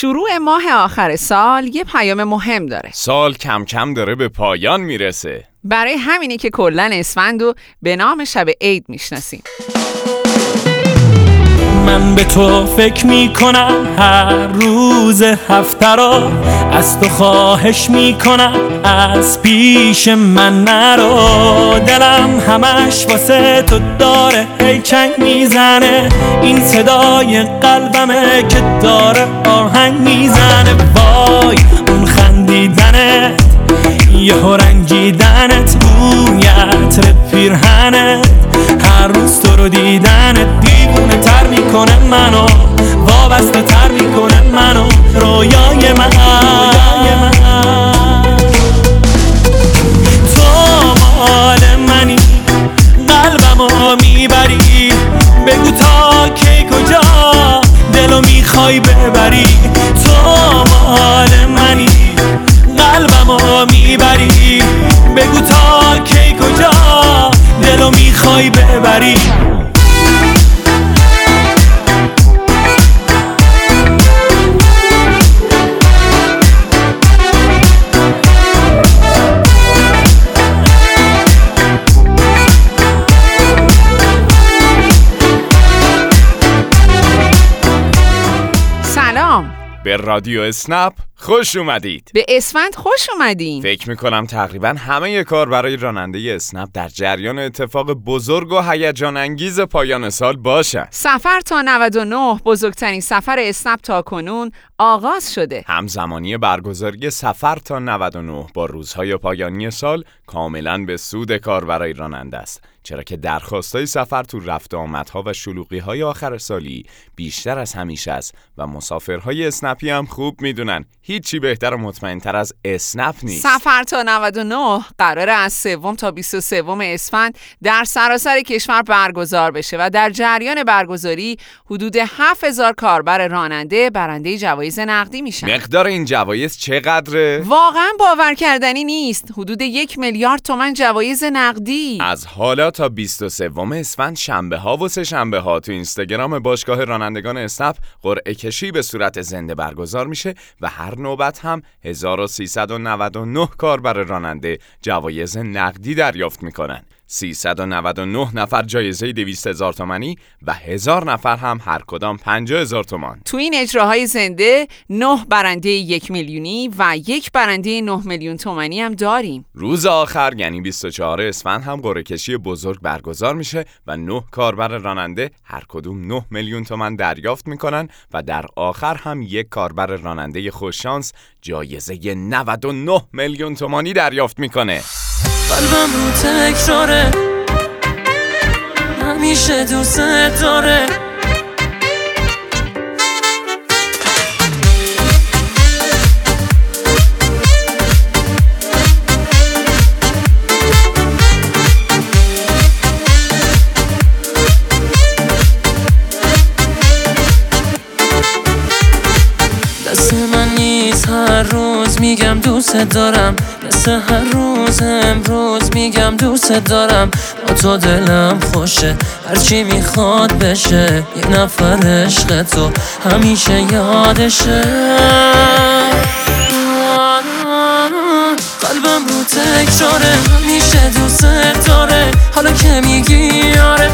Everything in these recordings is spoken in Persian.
شروع ماه آخر سال یه پیام مهم داره. سال کم کم داره به پایان می‌رسه. برای همینی که کلا اسفند و به نام شب عید می‌شناسیم. من به تو فکر می‌کنم هر روز هفته را از تو خواهش می‌کنم از پیش من نرو. دلم همش واسه تو داره هی چنگ می‌زنه. این صدای قلبمه که داره آهنگ می‌زنه. وای اون خندیدنت یه رنگیدنت بویت پیرهنت. هر روز تو رو دیدنت دیوونه تر می‌کنه منو وابسته تر می‌کنه منو. رویای من. تو مال منی قلبمو می‌بری. بگو تا کی کجا دلو می‌خوای ببری. تو می‌بری؟ بگو تا کی کجا؟ دلو می‌خوای ببری؟ سلام. به رادیو اسنپ خوش اومدید. به اسفند خوش اومدین. فکر می‌کنم تقریبا همه کار برای راننده اسنپ در جریان اتفاق بزرگ و هیجان انگیز پایان سال باشن سفر تا 99 بزرگترین سفر اسنپ تا کنون آغاز شده. همزمانی برگزاری سفر تا 99 با روزهای پایانی سال کاملا به سود کار برای راننده است. چرا که درخواستای سفر تو رفت آمدها و شلوغی های آخر سالی بیشتر از همیشه است و مسافرهای اسنپی هم خوب می‌دونن هیچی بهتر و مطمئنتر از اسنپ نیست. سفر تا 99 قراره از سوم تا 23 اسفند در سراسر کشور برگزار بشه و در جریان برگزاری حدود 7000 کاربر راننده برنده جوایز نقدی میشن. مقدار این جوایز چقدره؟ واقعا باور کردنی نیست. حدود یک میلیارد تومن جوایز نقدی. از حالا تا 23 اسفند شنبه ها و سه شنبه ها تو اینستاگرام باشگاه رانندگان اسنپ قرعه کشی به صورت زنده برگزار میشه و هر نوبت هم 1399 کاربر راننده جوایز نقدی دریافت می‌کنن 399 نفر جایزه 200 هزار تومانی و هزار نفر هم هر کدام 50 هزار تومان. تو این اجراهای زنده نه برنده یک میلیونی و یک برنده 9 میلیون تومانی هم داریم. روز آخر یعنی 24 اسفند هم قرعه کشی بزرگ برگزار میشه و 9 کاربر راننده هر کدوم 9 میلیون تومن دریافت می‌کنن و در آخر هم یک کاربر راننده خوششانس جایزه 99 میلیون تومانی دریافت می‌کنه. قلبم رو تکراره همیشه دوست داره. دست من نیست هر روز میگم دوست دارم. مثل هر روز امروز میگم دوست دارم. با تو دلم خوشه هرچی می‌خواد بشه. یه نفر عشق تو همیشه یادشه. قلبم رو تکراره همیشه دوست داره. حالا که میگی آره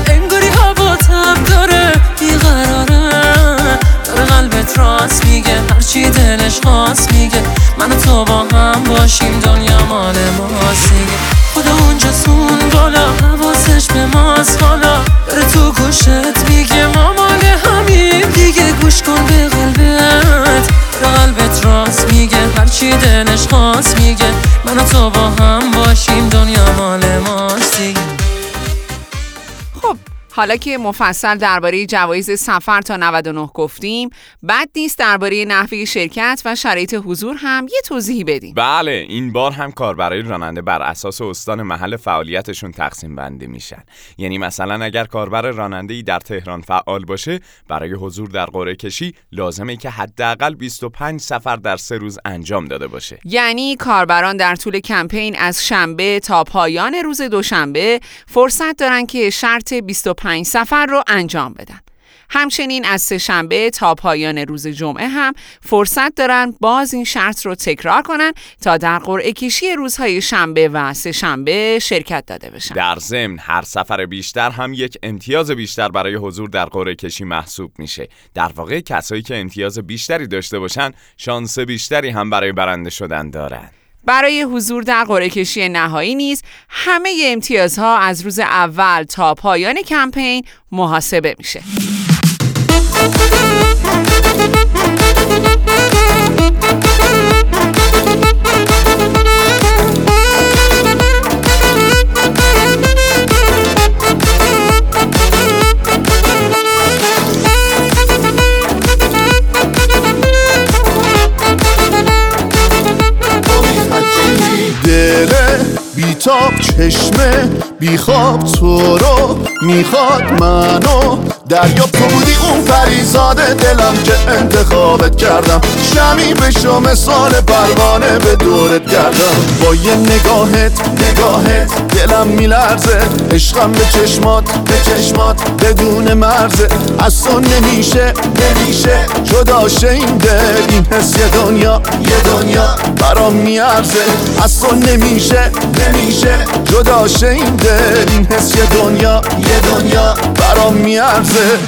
حالا که مفصل درباره جوایز سفر تا 99 گفتیم بد نیست درباره نحوه شرکت و شرایط حضور هم یه توضیحی بدیم. بله این بار هم کاربرای راننده بر اساس استان محل فعالیتشون تقسیم بندی میشن. یعنی مثلا اگر کاربر راننده ای در تهران فعال باشه برای حضور در قرعه کشی لازمه که حداقل 25 سفر در سه روز انجام داده باشه. یعنی کاربران در طول کمپین از شنبه تا پایان روز دوشنبه فرصت دارن که شرط 25 سفر رو انجام بدن. همچنین از سهشنبه تا پایان روز جمعه هم فرصت دارن باز این شرط رو تکرار کنن تا در قرعه کشی روزهای شنبه و سهشنبه شرکت داده بشن. در ضمن هر سفر بیشتر هم یک امتیاز بیشتر برای حضور در قرعه کشی محسوب میشه. در واقع کسایی که امتیاز بیشتری داشته باشن شانس بیشتری هم برای برنده شدن دارن. برای حضور در قرعه کشی نهایی نیز همه امتیازها از روز اول تا پایان کمپین محاسبه میشه. بیتاب چشمه بیخواب تو رو می‌خواد منو. دریا تو بودی اون پریزاد دلم که انتخابت کردم. شمی بشو مثال پروانه به دورت کردم با یه نگاهت نگاهت دلم میلرزه. عشقم به چشمات به چشمات بدون مرزه. از تو نمیشه نمیشه جدا این دل این حس یه دنیا یه دنیا برام میارزه. از تو نمیشه نمیشه جدا این دل این حس یه دنیا یه دنیا برام میارزه.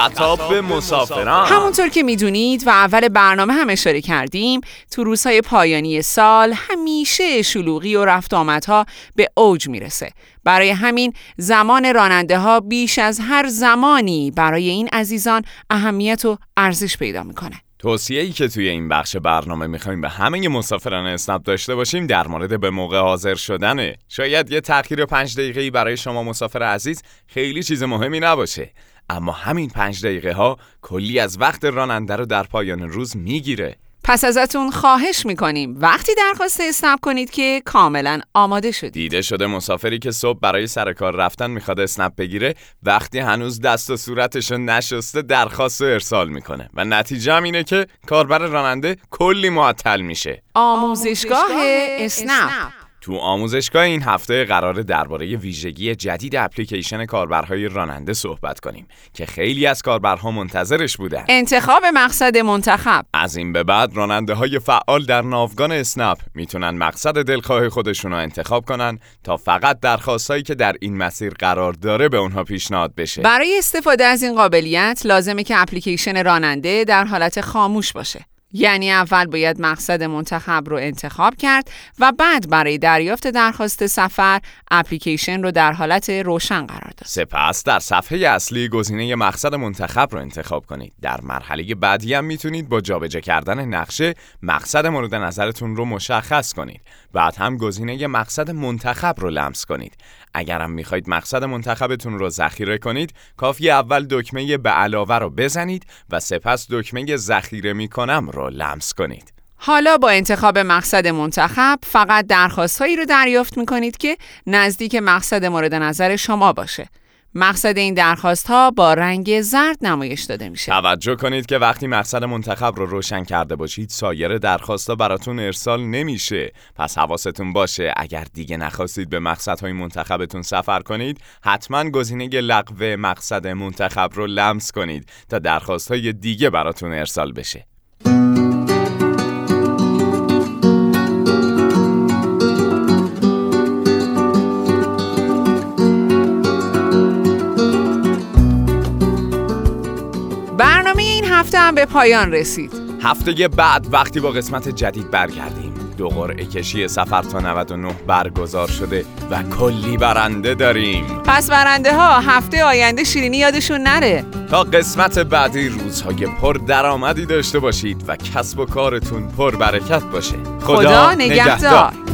خطاب به مسافران. همونطور که می‌دونید و اول برنامه هم اشاره کردیم تو روزهای پایانی سال همیشه شلوغی و رفت آمدها به اوج می‌رسه. برای همین زمان راننده ها بیش از هر زمانی برای این عزیزان اهمیت و ارزش پیدا می‌کنه. توصیه ای که توی این بخش برنامه می‌خوایم به همه مسافران اسنپ داشته باشیم در مورد به موقع حاضر شدنه. شاید یه تأخیر پنج دقیقه برای شما مسافر عزیز خیلی چیز مهمی نباشه. اما همین پنج دقیقه ها کلی از وقت راننده رو در پایان روز می‌گیره. پس ازتون خواهش می‌کنیم. وقتی درخواست اسنپ کنید که کاملا آماده شدید. دیده شده مسافری که صبح برای سر کار رفتن می‌خواد اسنپ بگیره وقتی هنوز دست و صورتشو نشسته درخواست رو ارسال می‌کنه. و نتیجه هم اینه که کاربر راننده کلی معطل میشه. آموزشگاه اسنپ. تو آموزشگاه این هفته قرار درباره ویژگی جدید اپلیکیشن کاربرهای راننده صحبت کنیم که خیلی از کاربرها منتظرش بودن. انتخاب مقصد منتخب از این به بعد راننده های فعال در ناوگان اسنپ می‌تونن مقصد دلخواه خودشون رو انتخاب کنن تا فقط درخواستایی که در این مسیر قرار داره به اونها پیشنهاد بشه. برای استفاده از این قابلیت لازمه که اپلیکیشن راننده در حالت خاموش باشه. یعنی اول باید مقصد منتخب رو انتخاب کرد و بعد برای دریافت درخواست سفر اپلیکیشن رو در حالت روشن قرار داد. سپس در صفحه اصلی گزینه مقصد منتخب رو انتخاب کنید. در مرحله بعدی هم می‌تونید با جابجا کردن نقشه مقصد مورد نظرتون رو مشخص کنید. بعد هم گزینه مقصد منتخب رو لمس کنید. اگرم می‌خواید مقصد منتخبتون رو ذخیره کنید کافی اول دکمه به علاوه رو بزنید و سپس دکمه ذخیره می‌کنم رو لمس کنید. حالا با انتخاب مقصد منتخب فقط درخواست هایی رو دریافت می کنید که نزدیک مقصد مورد نظر شما باشه. مقصد این درخواست ها با رنگ زرد نمایش داده میشه. توجه کنید که وقتی مقصد منتخب رو روشن کرده باشید سایر درخواست ها براتون ارسال نمیشه. پس حواستون باشه اگر دیگه نخواستید به مقصدهای منتخبتون سفر کنید حتما گزینه لغو مقصد منتخب رو لمس کنید تا درخواست های دیگه براتون ارسال بشه. هفته هم به پایان رسید. هفته بعد وقتی با قسمت جدید برگردیم دو قرعه کشی سفر تا 99 برگزار شده و کلی برنده داریم. پس برنده ها هفته آینده شیرینی یادشون نره. تا قسمت بعدی روزهای پر درآمدی داشته باشید و کسب و کارتون پر برکت باشه. خدا, خدا نگهدار.